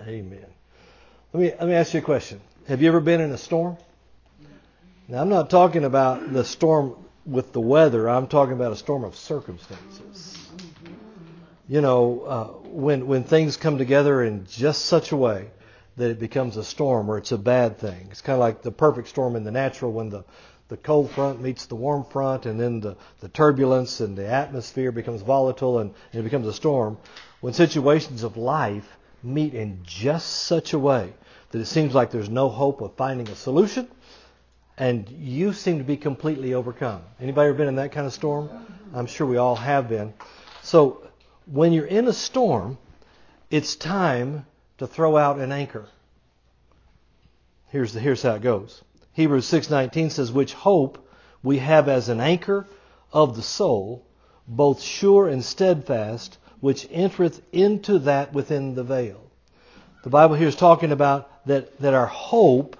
Amen. Let me let me ask you a question. Have you ever been in a storm? Now I'm not talking about the storm with the weather. I'm talking about a storm of circumstances. You know, uh, when when things come together in just such a way that it becomes a storm or it's a bad thing. It's kind of like the perfect storm in the natural when the the cold front meets the warm front and then the, the turbulence and the atmosphere becomes volatile and, and it becomes a storm. When situations of life meet in just such a way that it seems like there's no hope of finding a solution and you seem to be completely overcome. Anybody ever been in that kind of storm? I'm sure we all have been. So when you're in a storm, it's time to throw out an anchor. Here's the, here's how it goes. Hebrews 6:19 says, "Which hope we have as an anchor of the soul, both sure and steadfast, which entereth into that within the veil." The Bible here is talking about that, that our hope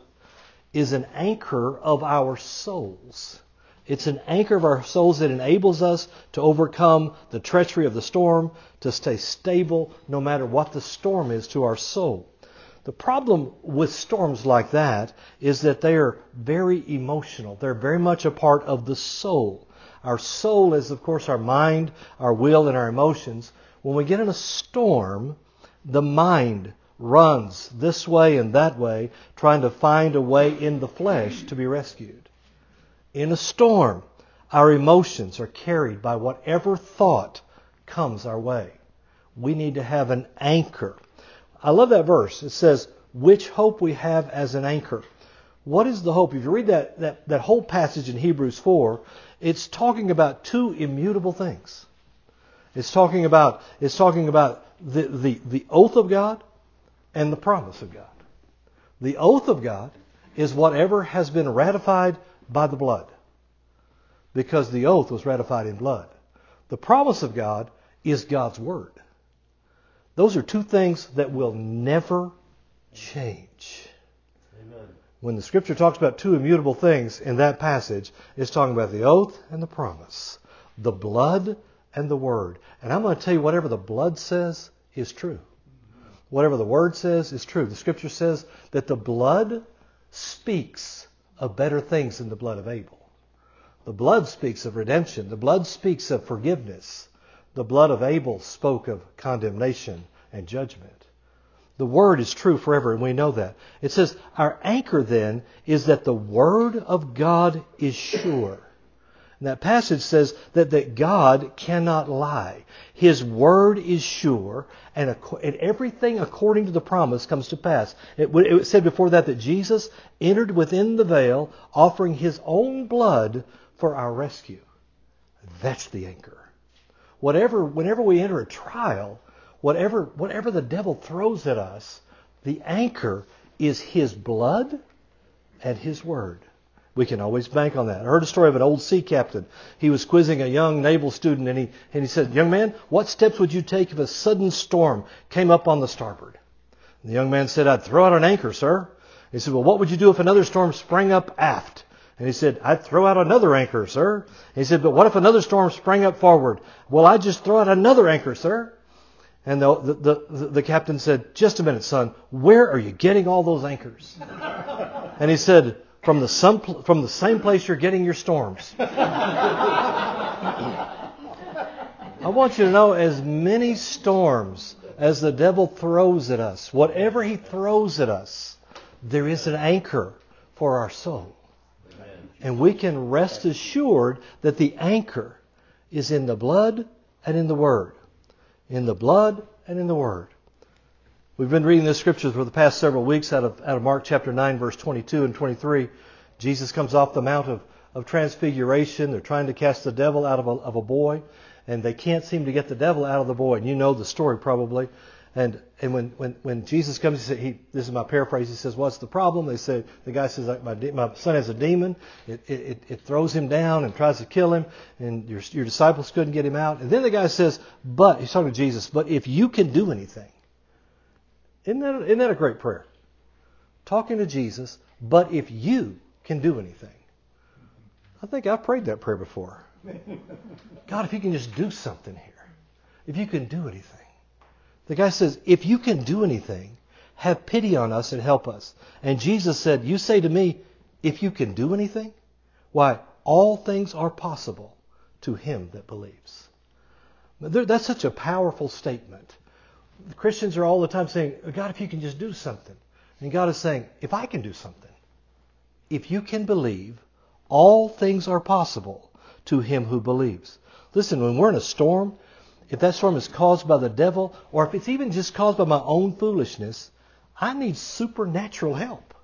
is an anchor of our souls. It's an anchor of our souls that enables us to overcome the treachery of the storm, to stay stable no matter what the storm is to our soul. The problem with storms like that is that they are very emotional. They're very much a part of the soul. Our soul is, of course, our mind, our will, and our emotions. When we get in a storm, the mind runs this way and that way, trying to find a way in the flesh to be rescued. In a storm, our emotions are carried by whatever thought comes our way. We need to have an anchor. I love that verse. It says, which hope we have as an anchor. What is the hope? If you read that, that, that whole passage in Hebrews 4, it's talking about two immutable things. It's talking about, it's talking about the, the, the oath of God and the promise of God. The oath of God is whatever has been ratified by the blood. Because the oath was ratified in blood. The promise of God is God's word. Those are two things that will never change. Amen. When the scripture talks about two immutable things in that passage, it's talking about the oath and the promise, the blood and the word. And I'm going to tell you whatever the blood says is true. Whatever the word says is true. The scripture says that the blood speaks of better things than the blood of Abel. The blood speaks of redemption. The blood speaks of forgiveness. The blood of Abel spoke of condemnation and judgment. The word is true forever, and we know that. It says, Our anchor then is that the word of God is sure. And that passage says that, that God cannot lie. His word is sure, and, and everything according to the promise comes to pass. It, it said before that that Jesus entered within the veil, offering his own blood for our rescue. That's the anchor. Whatever, whenever we enter a trial, whatever, whatever the devil throws at us, the anchor is his blood and his word. We can always bank on that. I heard a story of an old sea captain. He was quizzing a young naval student and he, and he said, Young man, what steps would you take if a sudden storm came up on the starboard? And the young man said, I'd throw out an anchor, sir. He said, Well, what would you do if another storm sprang up aft? And he said, I'd throw out another anchor, sir. He said, but what if another storm sprang up forward? Well, I'd just throw out another anchor, sir. And the, the, the, the captain said, just a minute, son, where are you getting all those anchors? and he said, from the, some, from the same place you're getting your storms. I want you to know as many storms as the devil throws at us, whatever he throws at us, there is an anchor for our soul. And we can rest assured that the anchor is in the blood and in the Word. In the blood and in the Word. We've been reading the scriptures for the past several weeks out of, out of Mark chapter 9, verse 22 and 23. Jesus comes off the Mount of, of Transfiguration. They're trying to cast the devil out of a, of a boy, and they can't seem to get the devil out of the boy. And you know the story probably. And and when, when, when Jesus comes, he said, he, this is my paraphrase. He says, "What's the problem?" They say the guy says, "My, my son has a demon. It, it, it throws him down and tries to kill him, and your your disciples couldn't get him out." And then the guy says, "But he's talking to Jesus. But if you can do anything, isn't that isn't that a great prayer? Talking to Jesus. But if you can do anything, I think I've prayed that prayer before. God, if you can just do something here, if you can do anything." The guy says, if you can do anything, have pity on us and help us. And Jesus said, You say to me, if you can do anything, why, all things are possible to him that believes. That's such a powerful statement. Christians are all the time saying, oh, God, if you can just do something. And God is saying, if I can do something, if you can believe, all things are possible to him who believes. Listen, when we're in a storm, if that storm is caused by the devil, or if it's even just caused by my own foolishness, I need supernatural help.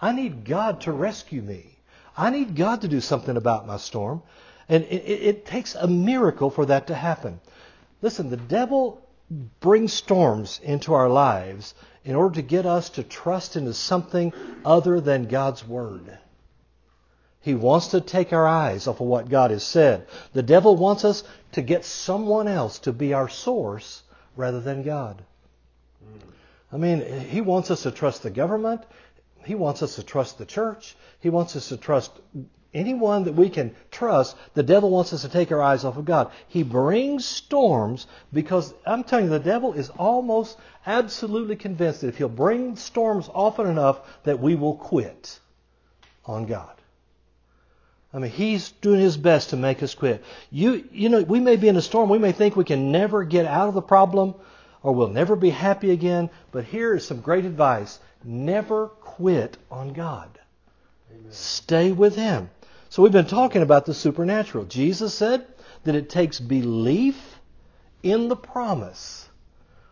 I need God to rescue me. I need God to do something about my storm. And it, it, it takes a miracle for that to happen. Listen, the devil brings storms into our lives in order to get us to trust into something other than God's Word. He wants to take our eyes off of what God has said. The devil wants us to get someone else to be our source rather than God. I mean, he wants us to trust the government. He wants us to trust the church. He wants us to trust anyone that we can trust. The devil wants us to take our eyes off of God. He brings storms because I'm telling you, the devil is almost absolutely convinced that if he'll bring storms often enough, that we will quit on God. I mean, he's doing his best to make us quit. You, you know, we may be in a storm. We may think we can never get out of the problem or we'll never be happy again. But here is some great advice. Never quit on God. Amen. Stay with Him. So we've been talking about the supernatural. Jesus said that it takes belief in the promise.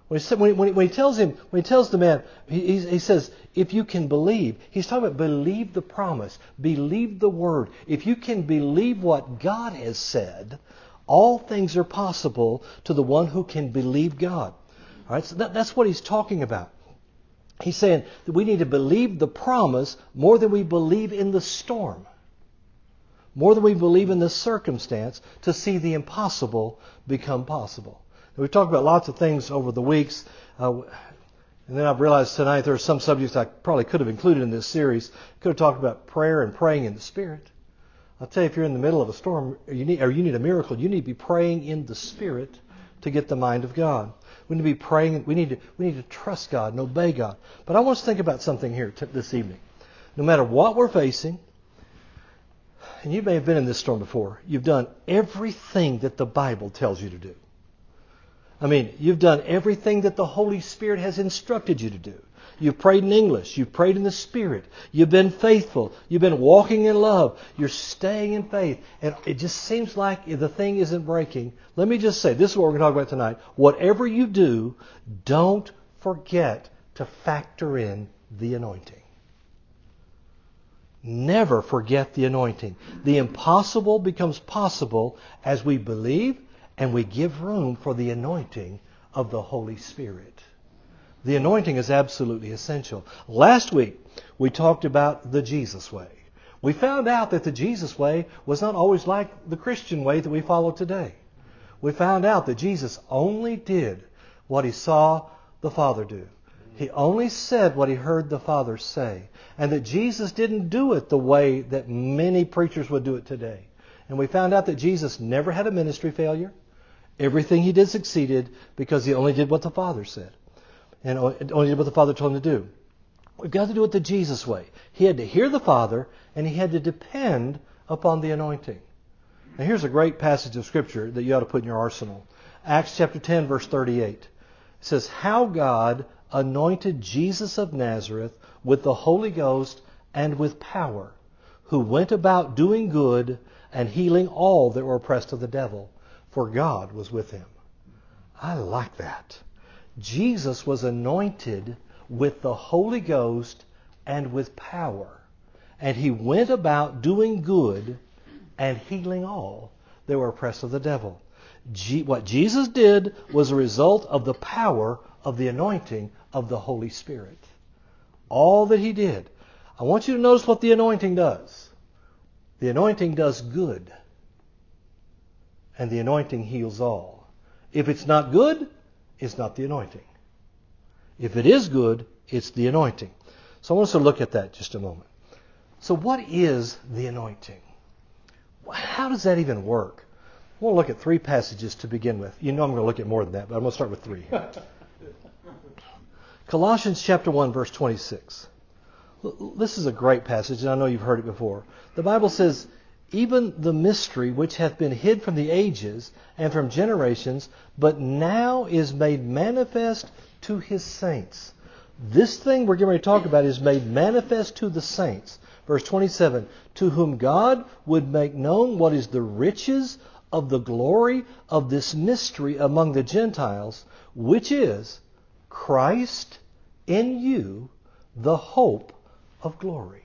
When he, when, he, when he, tells him, when he tells the man, he, he, says, if you can believe, he's talking about believe the promise, believe the word. If you can believe what God has said, all things are possible to the one who can believe God. All right, so that, that's what he's talking about. He's saying that we need to believe the promise more than we believe in the storm, more than we believe in the circumstance to see the impossible become possible. We've talked about lots of things over the weeks. Uh, and then I've realized tonight there are some subjects I probably could have included in this series. Could have talked about prayer and praying in the Spirit. I'll tell you, if you're in the middle of a storm or you need, or you need a miracle, you need to be praying in the Spirit to get the mind of God. We need to be praying. We need to, we need to trust God and obey God. But I want us to think about something here t- this evening. No matter what we're facing, and you may have been in this storm before, you've done everything that the Bible tells you to do. I mean, you've done everything that the Holy Spirit has instructed you to do. You've prayed in English. You've prayed in the Spirit. You've been faithful. You've been walking in love. You're staying in faith. And it just seems like the thing isn't breaking. Let me just say, this is what we're going to talk about tonight. Whatever you do, don't forget to factor in the anointing. Never forget the anointing. The impossible becomes possible as we believe and we give room for the anointing of the Holy Spirit. The anointing is absolutely essential. Last week, we talked about the Jesus way. We found out that the Jesus way was not always like the Christian way that we follow today. We found out that Jesus only did what he saw the Father do. He only said what he heard the Father say. And that Jesus didn't do it the way that many preachers would do it today. And we found out that Jesus never had a ministry failure. Everything he did succeeded because he only did what the Father said and only did what the Father told him to do. We've got to do it the Jesus way. He had to hear the Father and he had to depend upon the anointing. Now here's a great passage of Scripture that you ought to put in your arsenal. Acts chapter 10 verse 38. It says, How God anointed Jesus of Nazareth with the Holy Ghost and with power, who went about doing good and healing all that were oppressed of the devil for God was with him. I like that. Jesus was anointed with the Holy Ghost and with power. And he went about doing good and healing all that were oppressed of the devil. what Jesus did was a result of the power of the anointing of the Holy Spirit. All that he did. I want you to notice what the anointing does. The anointing does good and the anointing heals all. If it's not good, it's not the anointing. If it is good, it's the anointing. So I want us to look at that just a moment. So what is the anointing? How does that even work? We'll look at three passages to begin with. You know I'm going to look at more than that, but I'm going to start with three. Colossians chapter 1 verse 26. This is a great passage and I know you've heard it before. The Bible says, even the mystery which hath been hid from the ages and from generations, but now is made manifest to his saints. This thing we're ready to talk about is made manifest to the saints. Verse 27 To whom God would make known what is the riches of the glory of this mystery among the Gentiles, which is Christ in you, the hope of glory.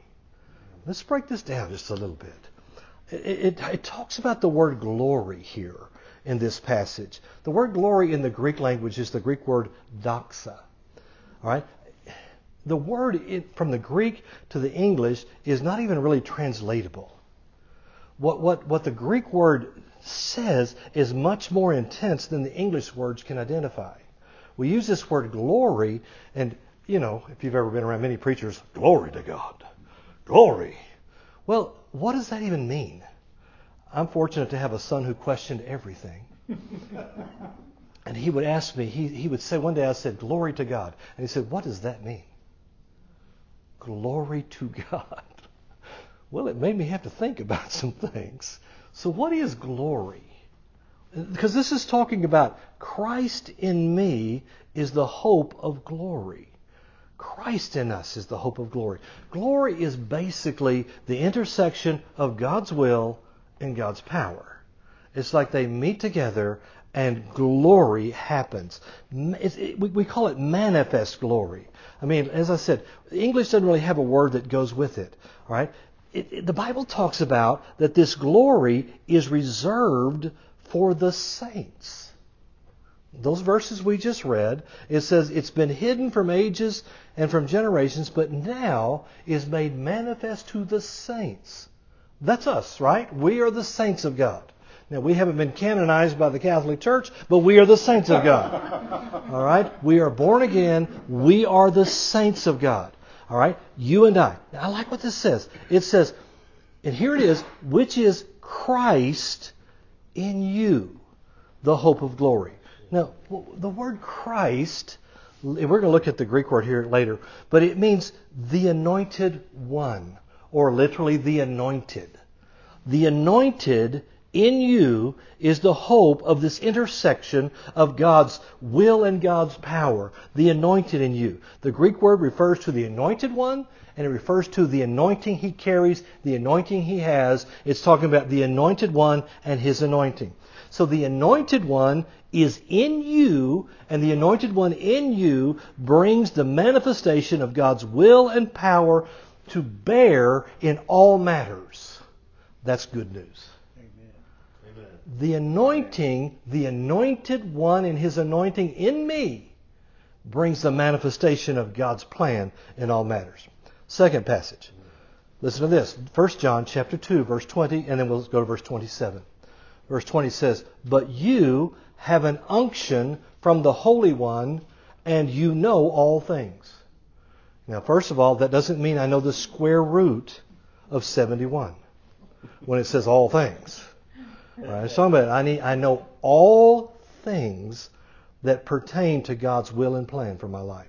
Let's break this down just a little bit. It, it, it, talks about the word glory here in this passage. The word glory in the Greek language is the Greek word doxa. All right? The word from the Greek to the English is not even really translatable. What, what, what the Greek word says is much more intense than the English words can identify. We use this word glory, and, you know, if you've ever been around many preachers, glory to God. Glory. Well, what does that even mean? I'm fortunate to have a son who questioned everything. and he would ask me, he, he would say, one day I said, Glory to God. And he said, What does that mean? Glory to God. Well, it made me have to think about some things. So, what is glory? Because this is talking about Christ in me is the hope of glory. Christ in us is the hope of glory. Glory is basically the intersection of God's will and God's power. It's like they meet together and glory happens. It, we call it manifest glory. I mean, as I said, English doesn't really have a word that goes with it. Right, it, it, the Bible talks about that this glory is reserved for the saints. Those verses we just read, it says it's been hidden from ages and from generations, but now is made manifest to the saints. That's us, right? We are the saints of God. Now, we haven't been canonized by the Catholic Church, but we are the saints of God. All right? We are born again. We are the saints of God. All right? You and I. Now, I like what this says. It says, and here it is, which is Christ in you, the hope of glory. Now, the word Christ, we're going to look at the Greek word here later, but it means the anointed one, or literally the anointed. The anointed in you is the hope of this intersection of God's will and God's power, the anointed in you. The Greek word refers to the anointed one, and it refers to the anointing he carries, the anointing he has. It's talking about the anointed one and his anointing. So the anointed one is in you, and the anointed one in you brings the manifestation of God's will and power to bear in all matters. That's good news. The anointing, the anointed one and his anointing in me brings the manifestation of God's plan in all matters. Second passage. Listen to this. 1 John chapter 2 verse 20 and then we'll go to verse 27. Verse 20 says, "But you have an unction from the Holy One, and you know all things." Now, first of all, that doesn't mean I know the square root of 71 when it says all things. Right? About I need I know all things that pertain to God's will and plan for my life.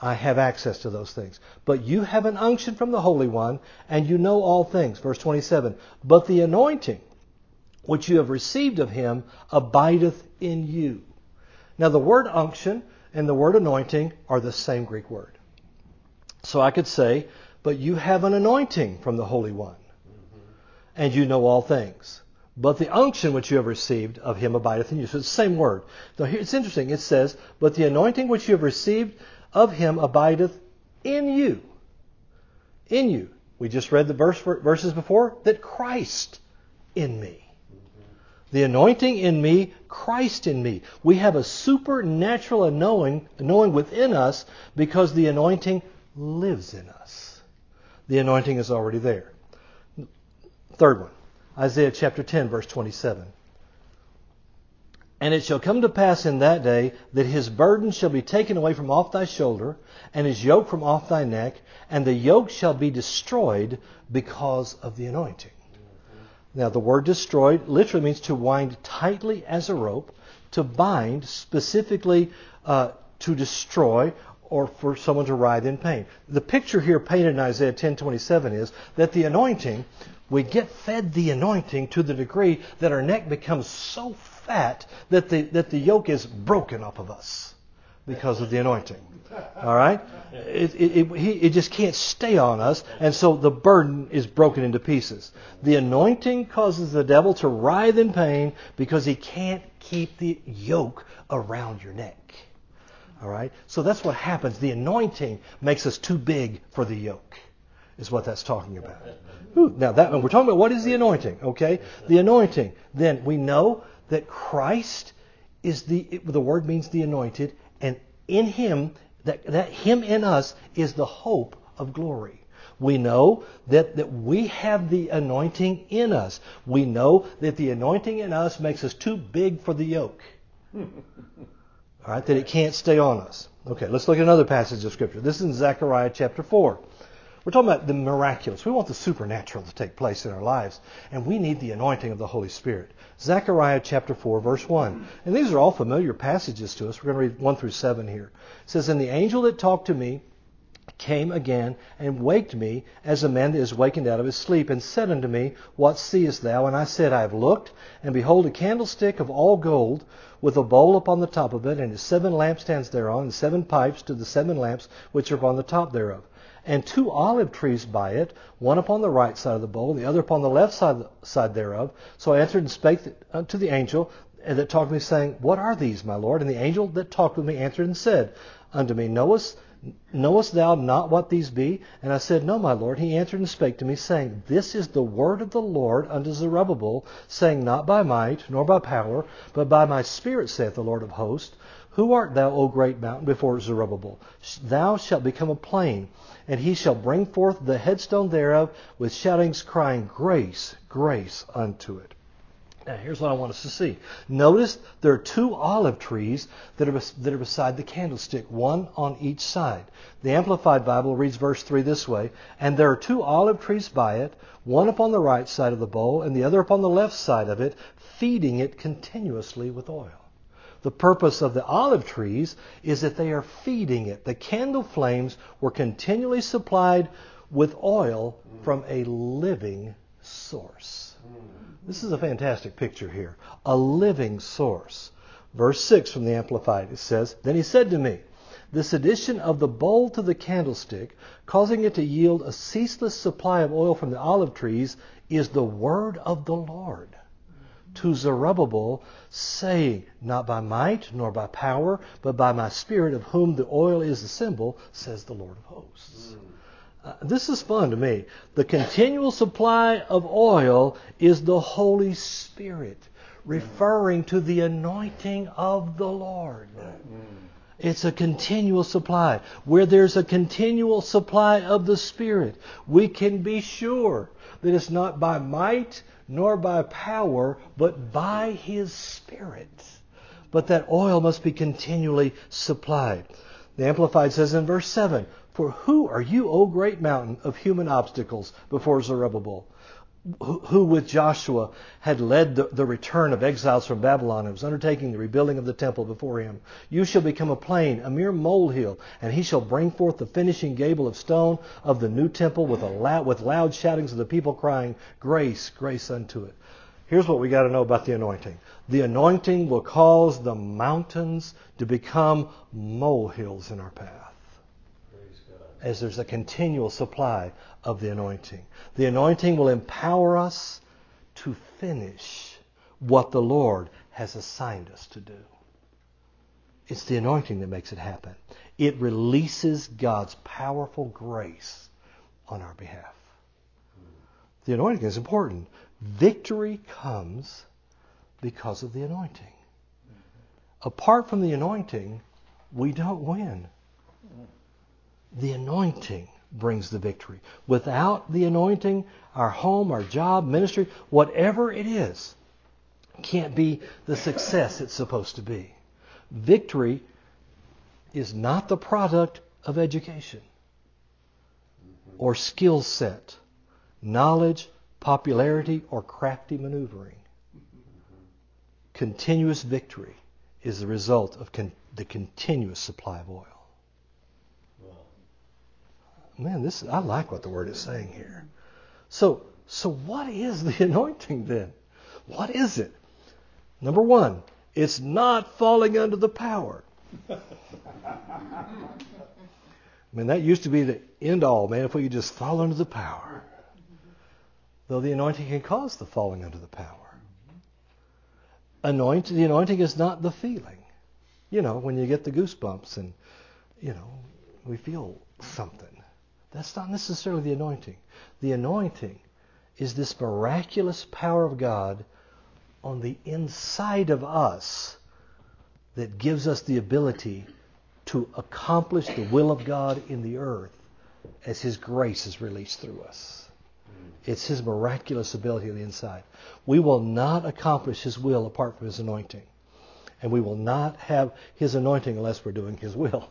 I have access to those things. But you have an unction from the Holy One, and you know all things. Verse 27. But the anointing which you have received of him abideth in you. Now, the word unction and the word anointing are the same Greek word. So I could say, but you have an anointing from the Holy One, and you know all things. But the unction which you have received of him abideth in you. So it's the same word. Now, here, it's interesting. It says, but the anointing which you have received of him abideth in you. In you. We just read the verse, verses before that Christ in me. The anointing in me, Christ in me. We have a supernatural knowing, knowing within us because the anointing lives in us. The anointing is already there. Third one, Isaiah chapter 10, verse 27. And it shall come to pass in that day that his burden shall be taken away from off thy shoulder, and his yoke from off thy neck, and the yoke shall be destroyed because of the anointing. Now, the word destroyed literally means to wind tightly as a rope, to bind, specifically uh, to destroy, or for someone to writhe in pain. The picture here painted in Isaiah 10:27 is that the anointing, we get fed the anointing to the degree that our neck becomes so fat that the that the yoke is broken off of us because of the anointing. All right, it, it, it, it, just can't stay on us, and so the burden is broken into pieces. The anointing causes the devil to writhe in pain because he can't keep the yoke around your neck. All right? So that's what happens. The anointing makes us too big for the yoke, is what that's talking about. Ooh, now, that, we're talking about what is the anointing, okay? The anointing. Then we know that Christ is the, the word means the anointed, and in him, that, that him in us is the hope of glory. We know that, that we have the anointing in us. We know that the anointing in us makes us too big for the yoke. All right, that it can't stay on us. Okay, let's look at another passage of Scripture. This is in Zechariah chapter 4. We're talking about the miraculous. We want the supernatural to take place in our lives, and we need the anointing of the Holy Spirit. Zechariah chapter 4, verse 1. And these are all familiar passages to us. We're going to read 1 through 7 here. It says, And the angel that talked to me came again and waked me as a man that is wakened out of his sleep, and said unto me, What seest thou? And I said, I have looked, and behold, a candlestick of all gold, with a bowl upon the top of it, and seven lampstands thereon, and seven pipes to the seven lamps which are upon the top thereof. And two olive trees by it, one upon the right side of the bowl, the other upon the left side, side thereof. So I answered and spake unto uh, the angel uh, that talked with me, saying, What are these, my Lord? And the angel that talked with me answered and said unto me, Knowest Knowest thou not what these be? And I said, No, my Lord. He answered and spake to me, saying, This is the word of the Lord unto Zerubbabel, saying, Not by might, nor by power, but by my Spirit, saith the Lord of hosts. Who art thou, O great mountain, before Zerubbabel? Thou shalt become a plain, and he shall bring forth the headstone thereof with shoutings, crying, Grace, grace unto it. Now, here's what I want us to see. Notice there are two olive trees that are, that are beside the candlestick, one on each side. The Amplified Bible reads verse 3 this way And there are two olive trees by it, one upon the right side of the bowl, and the other upon the left side of it, feeding it continuously with oil. The purpose of the olive trees is that they are feeding it. The candle flames were continually supplied with oil from a living source. This is a fantastic picture here. A living source. Verse 6 from the Amplified, it says, Then he said to me, This addition of the bowl to the candlestick, causing it to yield a ceaseless supply of oil from the olive trees, is the word of the Lord to Zerubbabel, saying, Not by might nor by power, but by my Spirit, of whom the oil is the symbol, says the Lord of hosts. Uh, this is fun to me. The continual supply of oil is the Holy Spirit, referring to the anointing of the Lord. It's a continual supply. Where there's a continual supply of the Spirit, we can be sure that it's not by might nor by power, but by His Spirit. But that oil must be continually supplied. The Amplified says in verse 7 for who are you, O great mountain of human obstacles before Zerubbabel? Who, with Joshua, had led the, the, return of exiles from Babylon and was undertaking the rebuilding of the temple before him. You shall become a plain, a mere molehill, and he shall bring forth the finishing gable of stone of the new temple with, a with loud shoutings of the people crying, Grace, grace unto it. Here's what we got to know about the anointing. The anointing will cause the mountains to become molehills in our path as there's a continual supply of the anointing. The anointing will empower us to finish what the Lord has assigned us to do. It's the anointing that makes it happen. It releases God's powerful grace on our behalf. The anointing is important. Victory comes because of the anointing. Apart from the anointing, we don't win. The anointing brings the victory. Without the anointing, our home, our job, ministry, whatever it is, can't be the success it's supposed to be. Victory is not the product of education or skill set, knowledge, popularity, or crafty maneuvering. Continuous victory is the result of con- the continuous supply of oil. Man, this I like what the word is saying here. So, so what is the anointing then? What is it? Number one, it's not falling under the power. I mean, that used to be the end all, man, if we could just fall under the power. Though the anointing can cause the falling under the power. Anointing, the anointing is not the feeling. You know, when you get the goosebumps and, you know, we feel something. That's not necessarily the anointing. The anointing is this miraculous power of God on the inside of us that gives us the ability to accomplish the will of God in the earth as His grace is released through us. It's His miraculous ability on the inside. We will not accomplish His will apart from His anointing. And we will not have His anointing unless we're doing His will.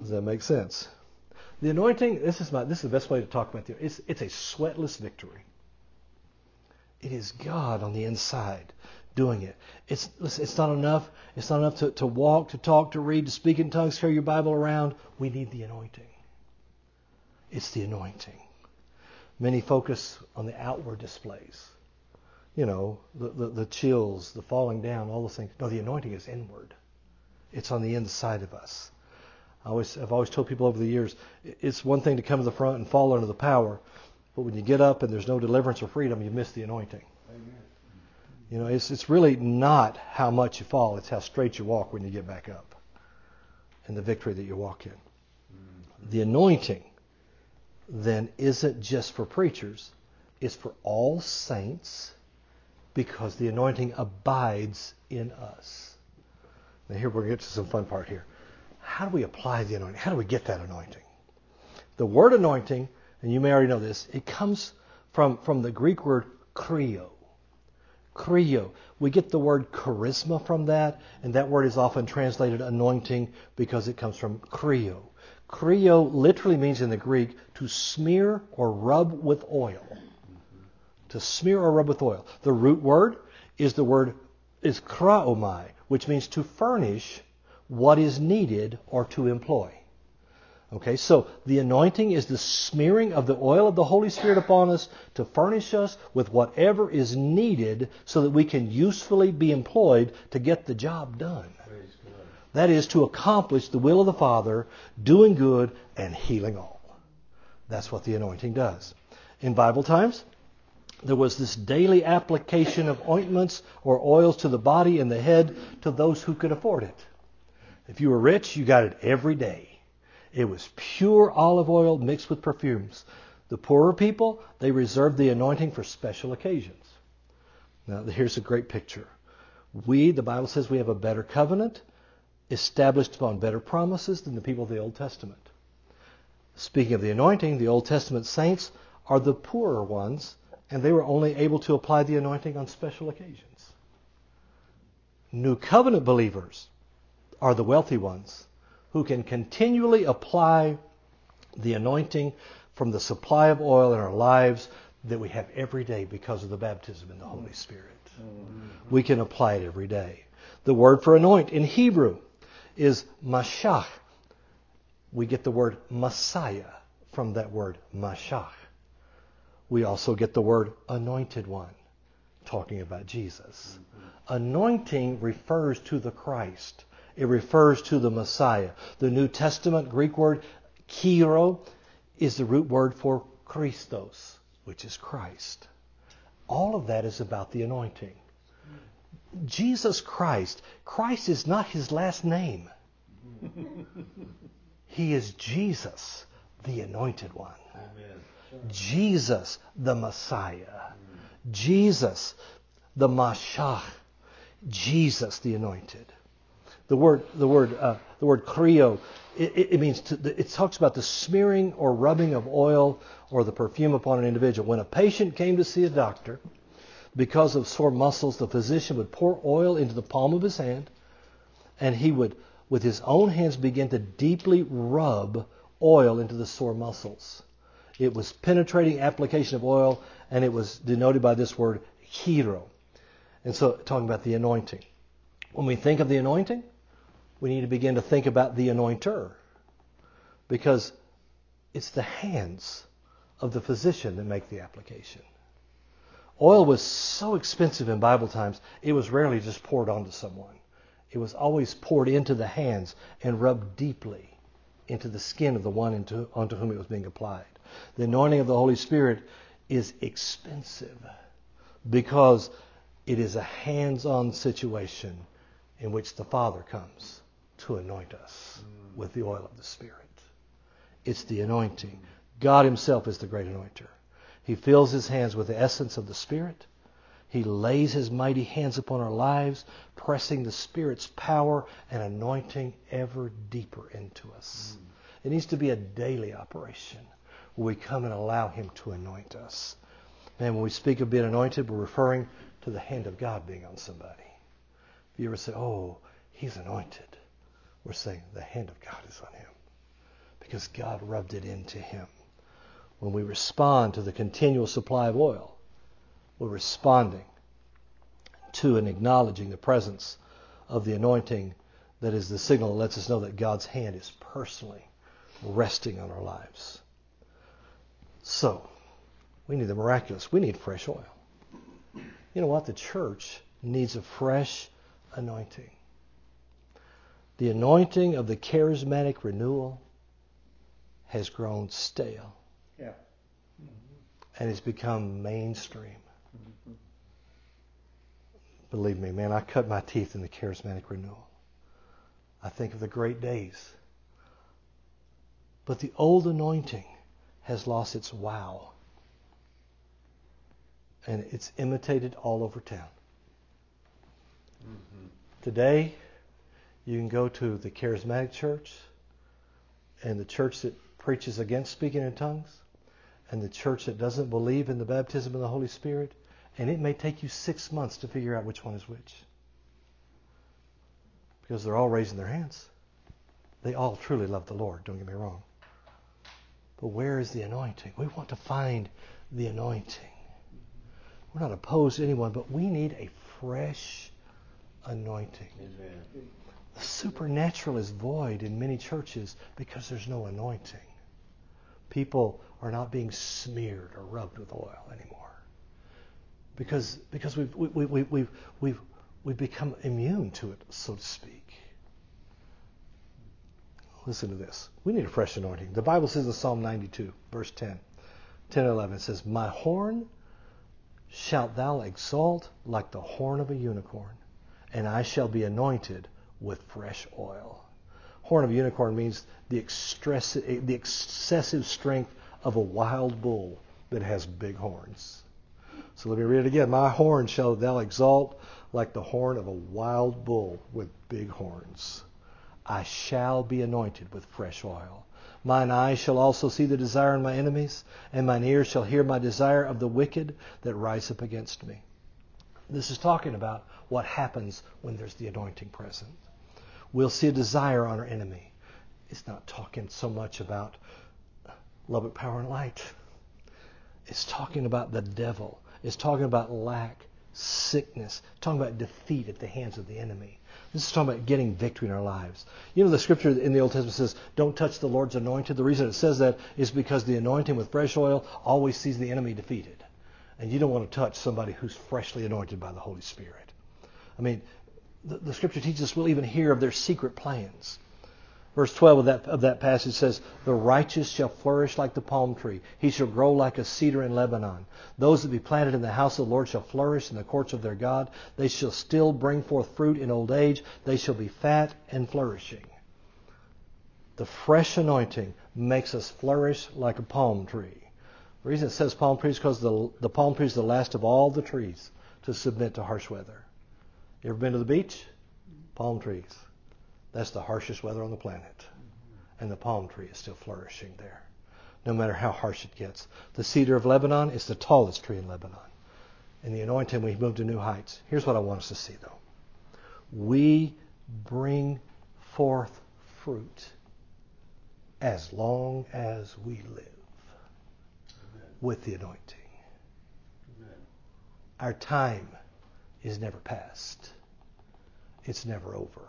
Does that make sense? The anointing, this is my this is the best way to talk about it. It's it's a sweatless victory. It is God on the inside doing it. It's it's not enough. It's not enough to, to walk, to talk, to read, to speak in tongues, carry your Bible around. We need the anointing. It's the anointing. Many focus on the outward displays. You know, the, the, the chills, the falling down, all those things. No, the anointing is inward. It's on the inside of us. I always, I've always told people over the years, it's one thing to come to the front and fall under the power, but when you get up and there's no deliverance or freedom, you miss the anointing. Amen. You know, it's it's really not how much you fall; it's how straight you walk when you get back up, and the victory that you walk in. Mm-hmm. The anointing then isn't just for preachers; it's for all saints, because the anointing abides in us. Now, here we're going to get to some fun part here how do we apply the anointing? How do we get that anointing? The word anointing, and you may already know this, it comes from, from the Greek word chrio. Chrio. We get the word charisma from that, and that word is often translated anointing because it comes from chrio. Chrio literally means in the Greek to smear or rub with oil. To smear or rub with oil. The root word is the word is chraomai, which means to furnish what is needed or to employ. Okay, so the anointing is the smearing of the oil of the Holy Spirit upon us to furnish us with whatever is needed so that we can usefully be employed to get the job done. That is to accomplish the will of the Father, doing good and healing all. That's what the anointing does. In Bible times, there was this daily application of ointments or oils to the body and the head to those who could afford it. If you were rich, you got it every day. It was pure olive oil mixed with perfumes. The poorer people, they reserved the anointing for special occasions. Now, here's a great picture. We, the Bible says, we have a better covenant established upon better promises than the people of the Old Testament. Speaking of the anointing, the Old Testament saints are the poorer ones, and they were only able to apply the anointing on special occasions. New covenant believers are the wealthy ones who can continually apply the anointing from the supply of oil in our lives that we have every day because of the baptism in the Holy Spirit. We can apply it every day. The word for anoint in Hebrew is mashach. We get the word Messiah from that word mashach. We also get the word anointed one, talking about Jesus. Anointing refers to the Christ. It refers to the Messiah. The New Testament Greek word kiro is the root word for Christos, which is Christ. All of that is about the anointing. Jesus Christ, Christ is not his last name. He is Jesus, the anointed one. Amen. Jesus, the Messiah. Jesus, the Mashach. Jesus, the anointed. The word, the word, uh, the word chrio, it, it means to, it talks about the smearing or rubbing of oil or the perfume upon an individual. When a patient came to see a doctor because of sore muscles, the physician would pour oil into the palm of his hand, and he would, with his own hands, begin to deeply rub oil into the sore muscles. It was penetrating application of oil, and it was denoted by this word chiro. And so, talking about the anointing. When we think of the anointing, we need to begin to think about the anointer. Because it's the hands of the physician that make the application. Oil was so expensive in Bible times, it was rarely just poured onto someone. It was always poured into the hands and rubbed deeply into the skin of the one into, onto whom it was being applied. The anointing of the Holy Spirit is expensive because it is a hands on situation in which the Father comes to anoint us mm. with the oil of the Spirit. It's the anointing. God Himself is the great anointer. He fills His hands with the essence of the Spirit. He lays His mighty hands upon our lives, pressing the Spirit's power and anointing ever deeper into us. Mm. It needs to be a daily operation where we come and allow Him to anoint us. And when we speak of being anointed, we're referring to the hand of God being on somebody. If you ever say, oh, he's anointed, we're saying the hand of God is on him because God rubbed it into him. When we respond to the continual supply of oil, we're responding to and acknowledging the presence of the anointing that is the signal that lets us know that God's hand is personally resting on our lives. So, we need the miraculous. We need fresh oil. You know what? The church needs a fresh anointing. The anointing of the charismatic renewal has grown stale. Yeah. And it's become mainstream. Mm-hmm. Believe me, man, I cut my teeth in the charismatic renewal. I think of the great days. But the old anointing has lost its wow and it's imitated all over town. Mm-hmm. Today, you can go to the charismatic church and the church that preaches against speaking in tongues and the church that doesn't believe in the baptism of the Holy Spirit, and it may take you six months to figure out which one is which. Because they're all raising their hands. They all truly love the Lord, don't get me wrong. But where is the anointing? We want to find the anointing. We're not opposed to anyone, but we need a fresh anointing. Amen. The supernatural is void in many churches because there's no anointing. People are not being smeared or rubbed with oil anymore. Because, because we've, we, we, we, we've, we've, we've become immune to it, so to speak. Listen to this. We need a fresh anointing. The Bible says in Psalm 92, verse 10, 10 and 11, it says, My horn shalt thou exalt like the horn of a unicorn, and I shall be anointed with fresh oil. Horn of unicorn means the, the excessive strength of a wild bull that has big horns. So let me read it again. My horn shall thou exalt like the horn of a wild bull with big horns. I shall be anointed with fresh oil. Mine eyes shall also see the desire of my enemies, and mine ears shall hear my desire of the wicked that rise up against me. This is talking about what happens when there's the anointing present. We'll see a desire on our enemy. It's not talking so much about Lubbock Power and Light. It's talking about the devil. It's talking about lack, sickness, talking about defeat at the hands of the enemy. This is talking about getting victory in our lives. You know, the scripture in the Old Testament says, don't touch the Lord's anointed. The reason it says that is because the anointing with fresh oil always sees the enemy defeated. And you don't want to touch somebody who's freshly anointed by the Holy Spirit. I mean, the, the scripture teaches us we'll even hear of their secret plans. Verse 12 of that, of that passage says, The righteous shall flourish like the palm tree. He shall grow like a cedar in Lebanon. Those that be planted in the house of the Lord shall flourish in the courts of their God. They shall still bring forth fruit in old age. They shall be fat and flourishing. The fresh anointing makes us flourish like a palm tree. The reason it says palm tree is because the, the palm tree is the last of all the trees to submit to harsh weather. You ever been to the beach? Palm trees. That's the harshest weather on the planet. And the palm tree is still flourishing there, no matter how harsh it gets. The cedar of Lebanon is the tallest tree in Lebanon. In the anointing, we move to new heights. Here's what I want us to see, though. We bring forth fruit as long as we live Amen. with the anointing. Amen. Our time is never past. It's never over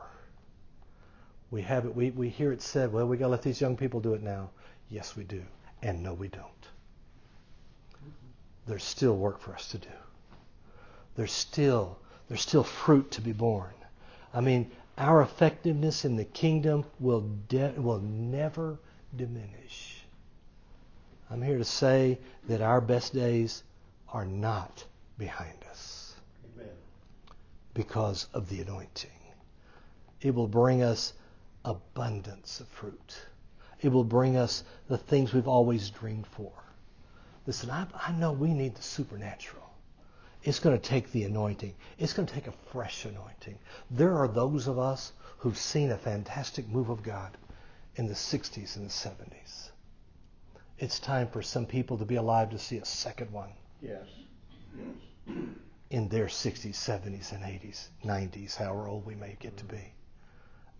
We have it. We, we hear it said, well, we got to let these young people do it now. Yes, we do. And no, we don't. There's still work for us to do. There's still, there's still fruit to be borne. I mean, our effectiveness in the kingdom will, de- will never diminish. I'm here to say that our best days are not behind us. Because of the anointing. It will bring us abundance of fruit. It will bring us the things we've always dreamed for. Listen, I, I know we need the supernatural. It's going to take the anointing. It's going to take a fresh anointing. There are those of us who've seen a fantastic move of God in the 60s and the 70s. It's time for some people to be alive to see a second one Yes. in their 60s, 70s, and 80s, 90s, however old we may get to be,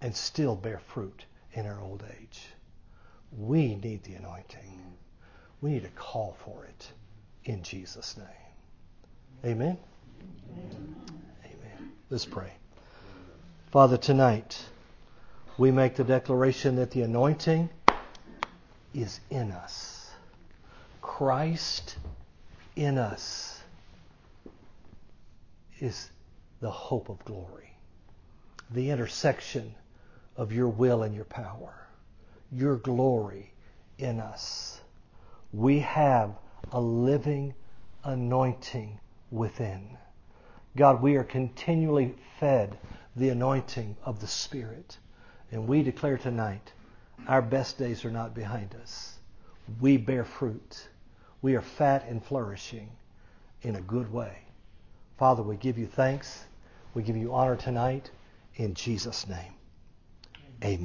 and still bear fruit in our old age. We need the anointing. We need to call for it in Jesus' name. Amen? Amen. Let's pray. Father, tonight we make the declaration that the anointing is in us. Christ in us is the hope of glory, the intersection of your will and your power, your glory in us. We have a living anointing within. God, we are continually fed the anointing of the Spirit. And we declare tonight our best days are not behind us. We bear fruit. We are fat and flourishing in a good way. Father, we give you thanks. We give you honor tonight in Jesus' name. Amen.